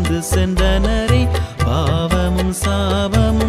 கடந்து சென்றனரே பாவமும் சாபமும்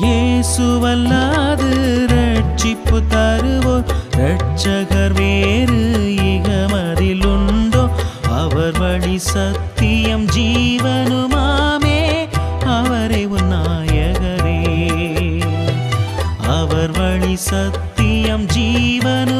இயேசுவல்லாது ரட்சிப்பு தருவோர் ரட்சகர் வேறு இகமதிலுண்டோ? அவர் வழி சத்தியம் ஜீவனுமாமே. அவரை உன் நாயகரே. அவர் வழி சத்தியம் ஜீவனு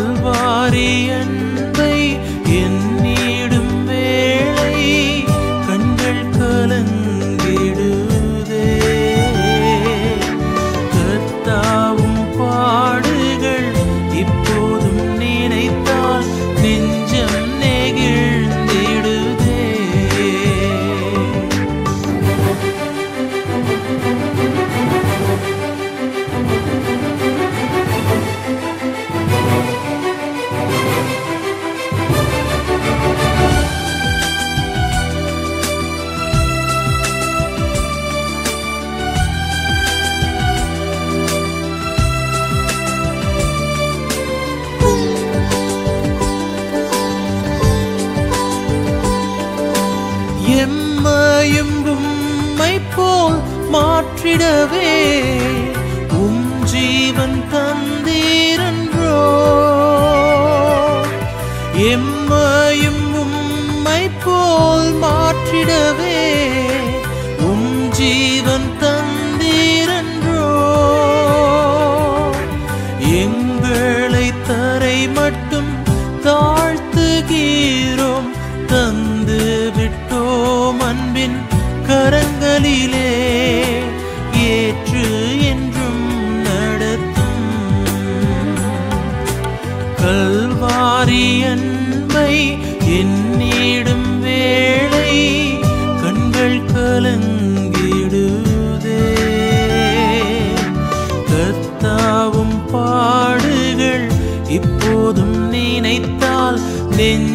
கல்வாரியன் கல்வாரி அன்பை என்னிடும் வேளை கண்கள் கலங்கிடுதே. கத்தாவும் பாடுகள் இப்போதும் நினைத்தால் நெஞ்ச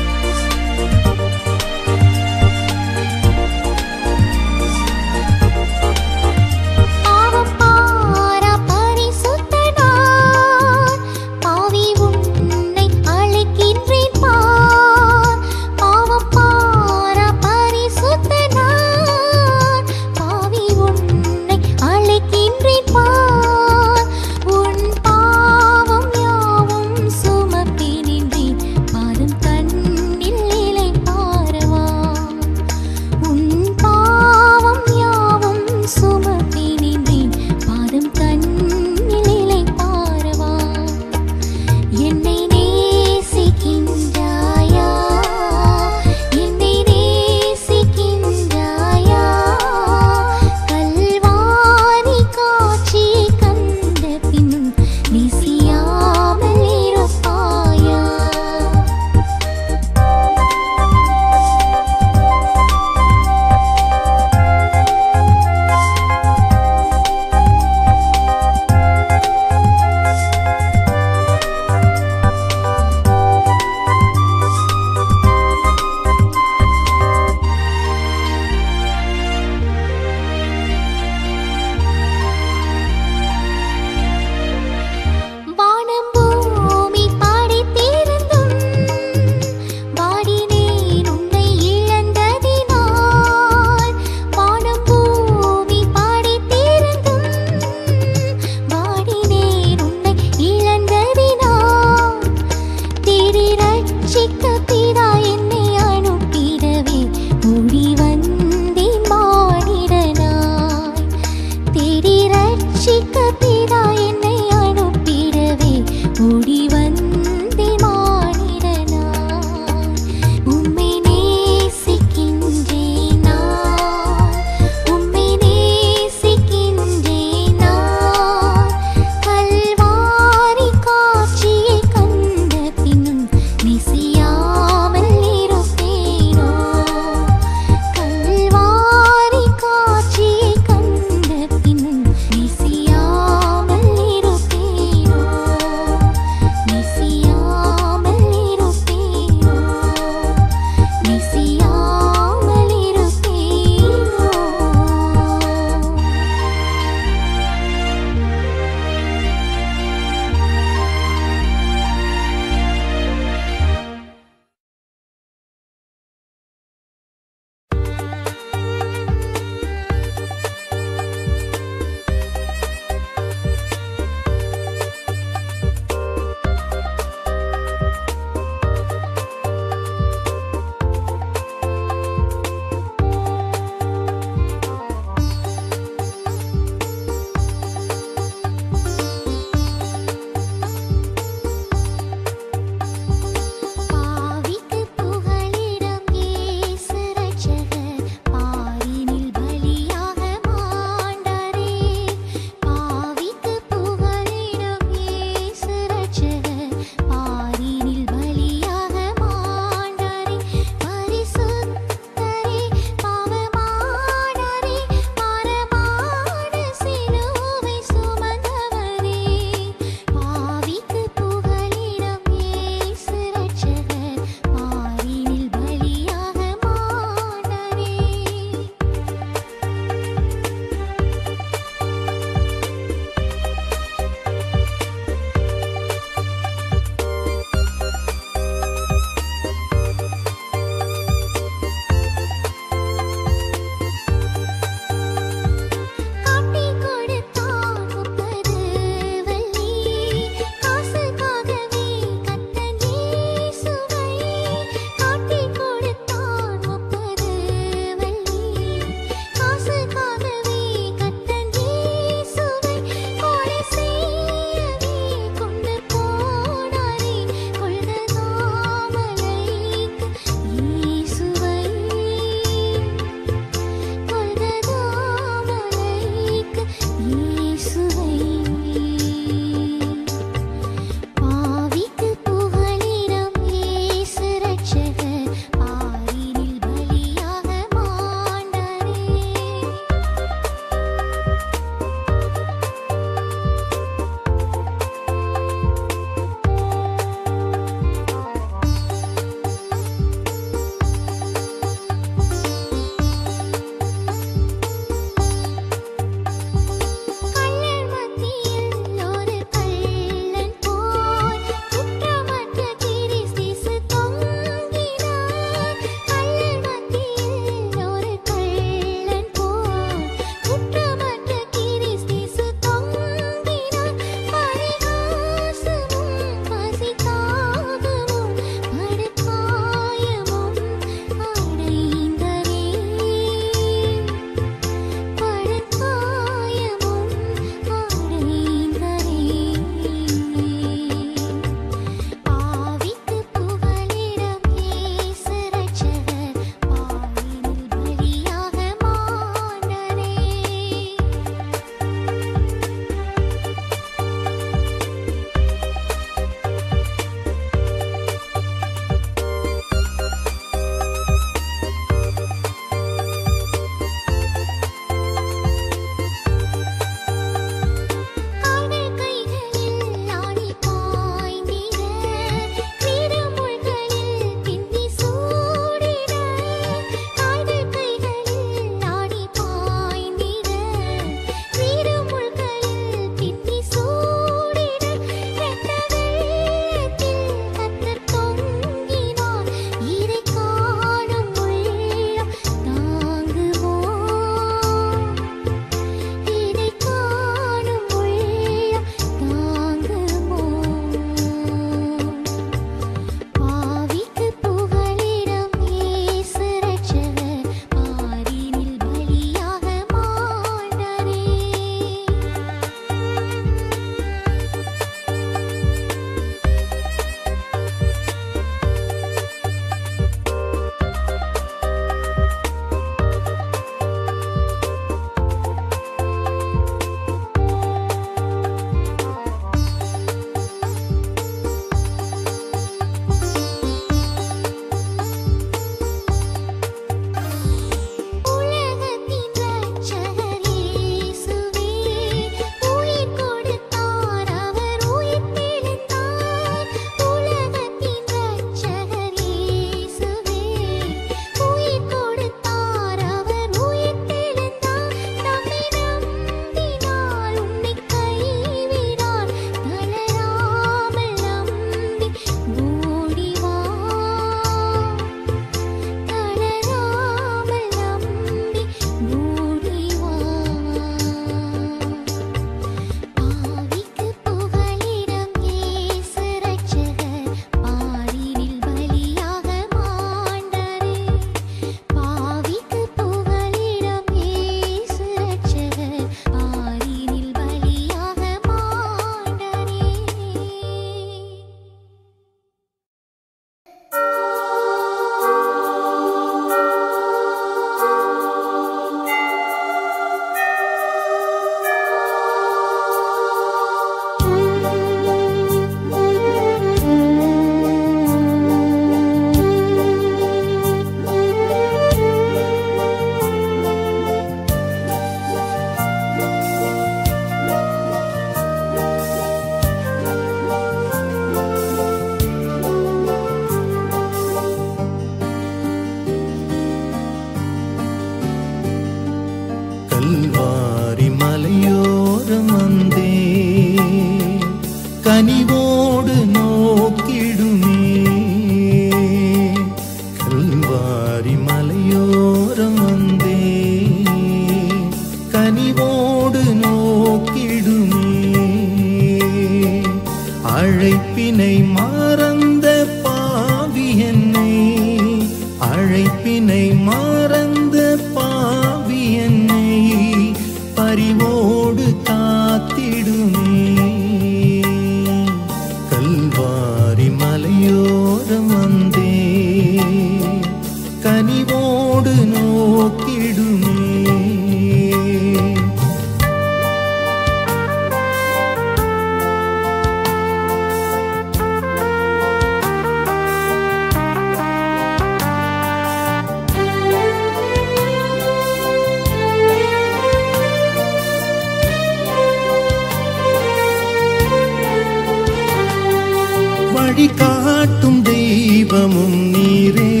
வழிகாட்டும் தெய்வமும் நீரே.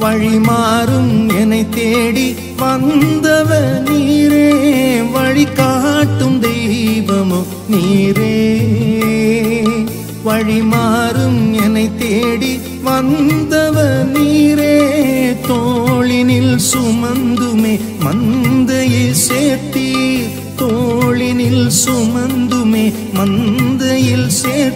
வழிமாறும் என்னை தேடி வந்தவ நீரே. வழிகாட்டும் தெய்வமும் நீரே. வழிமாறும் என்னை தேடி வந்தவ நீரே. தோளினில் சுமந்துமே மந்தையை சேர்த்தீர். தோளினில் சுமந்துமே மந்தையில் சேர்த்தி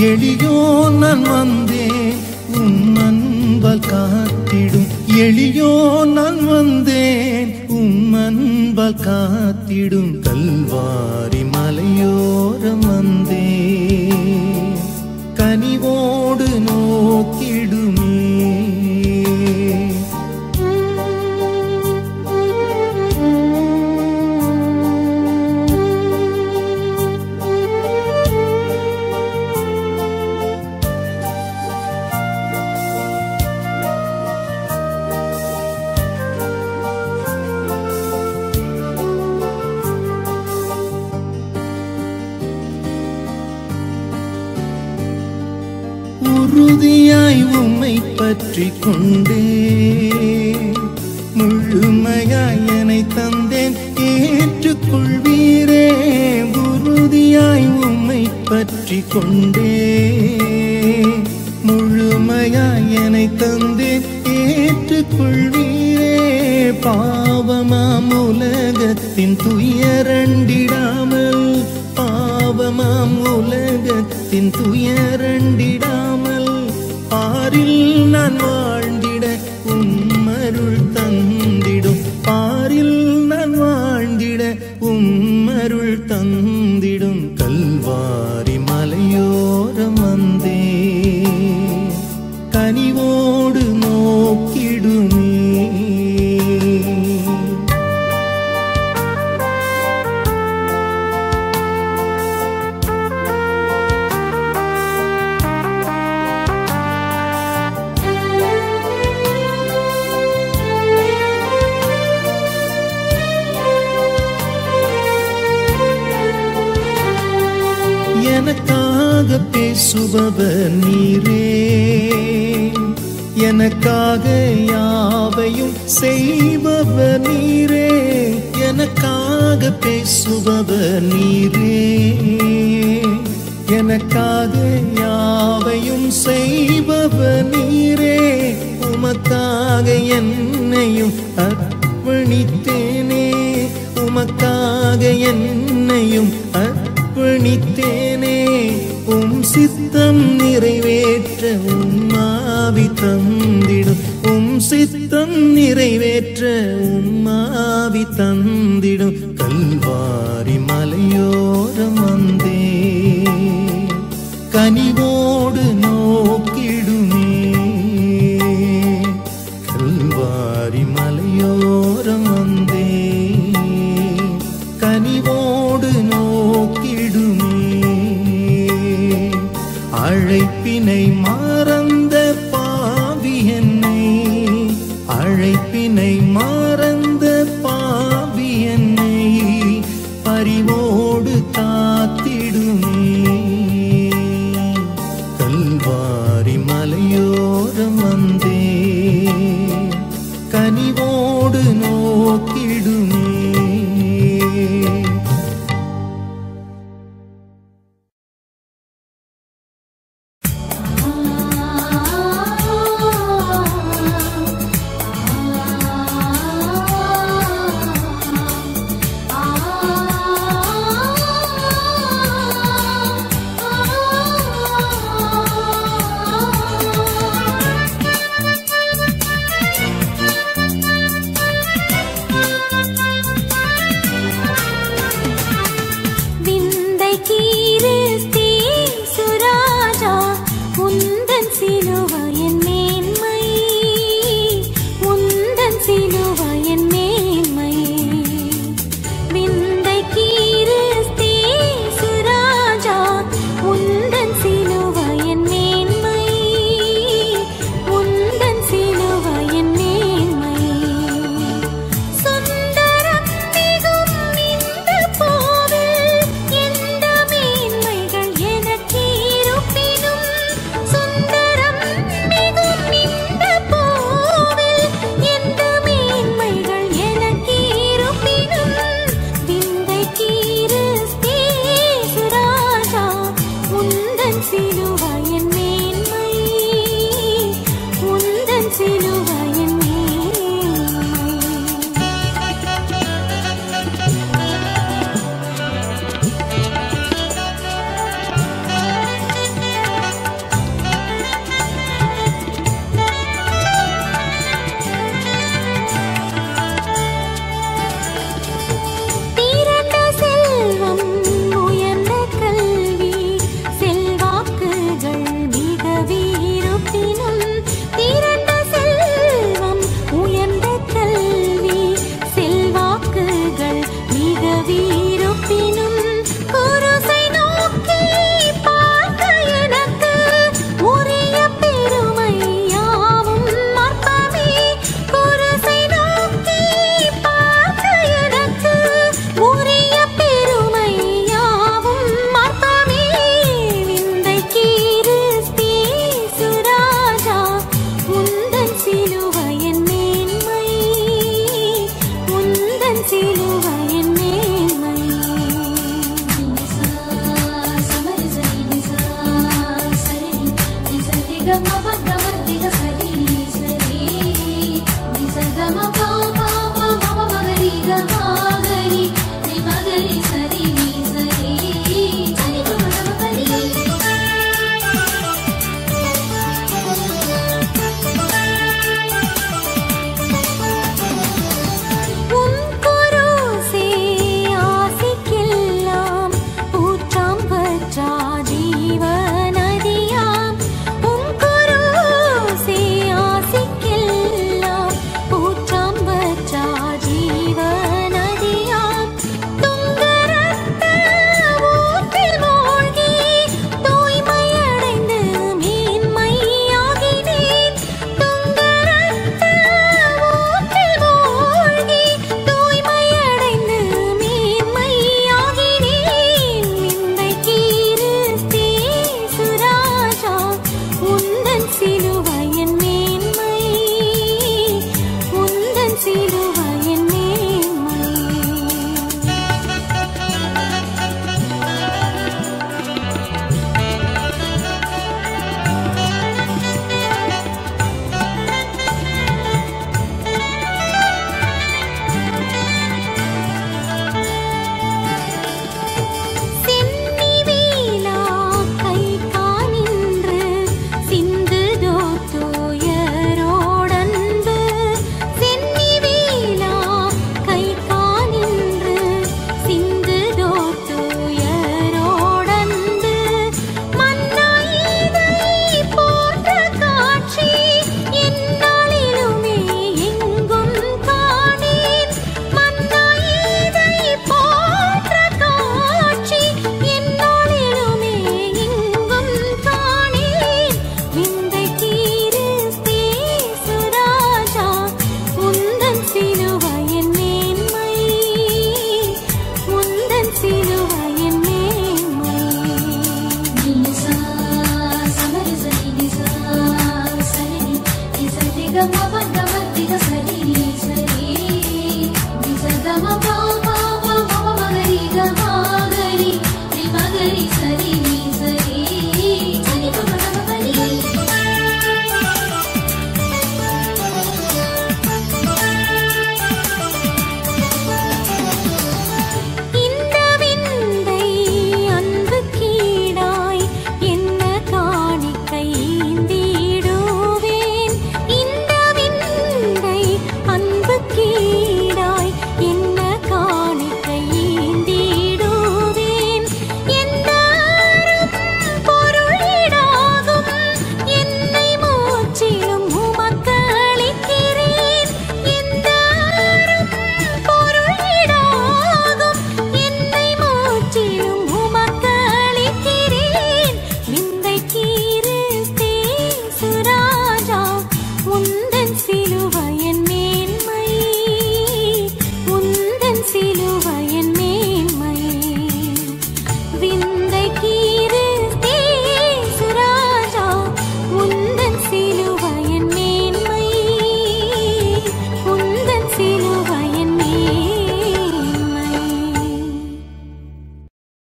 எளியோ நான் வந்தேன். உன் அன்பால் காத்திடும். எளியோ நான் வந்தேன். உன் அன்பால் காத்திடும். கல்வாரி மலையோரம் வந்தேன். பற்றி கொண்டே முழுமையாய் என்னை தந்தேன் ஏற்றுக்கொள்வீரே. பாவமாம் உலகத்தின் துயரண்டிடாமல் பாவமாம் உலகத்தின் துயரண்டிடாமல் ஆறில் நான் வாழ உமக்காக என்னையும் அர்ப்பணித்தேனே. உமக்காக என்னையும் அர்ப்பணித்தேனே. உம் சித்தம் நிறைவேற்ற உம்மாவி தந்திடும். உம் சித்தம் நிறைவேற்ற உம்மாவி தந்திடும். கல்வாரி மலையோரம் வந்தே. கனிவோ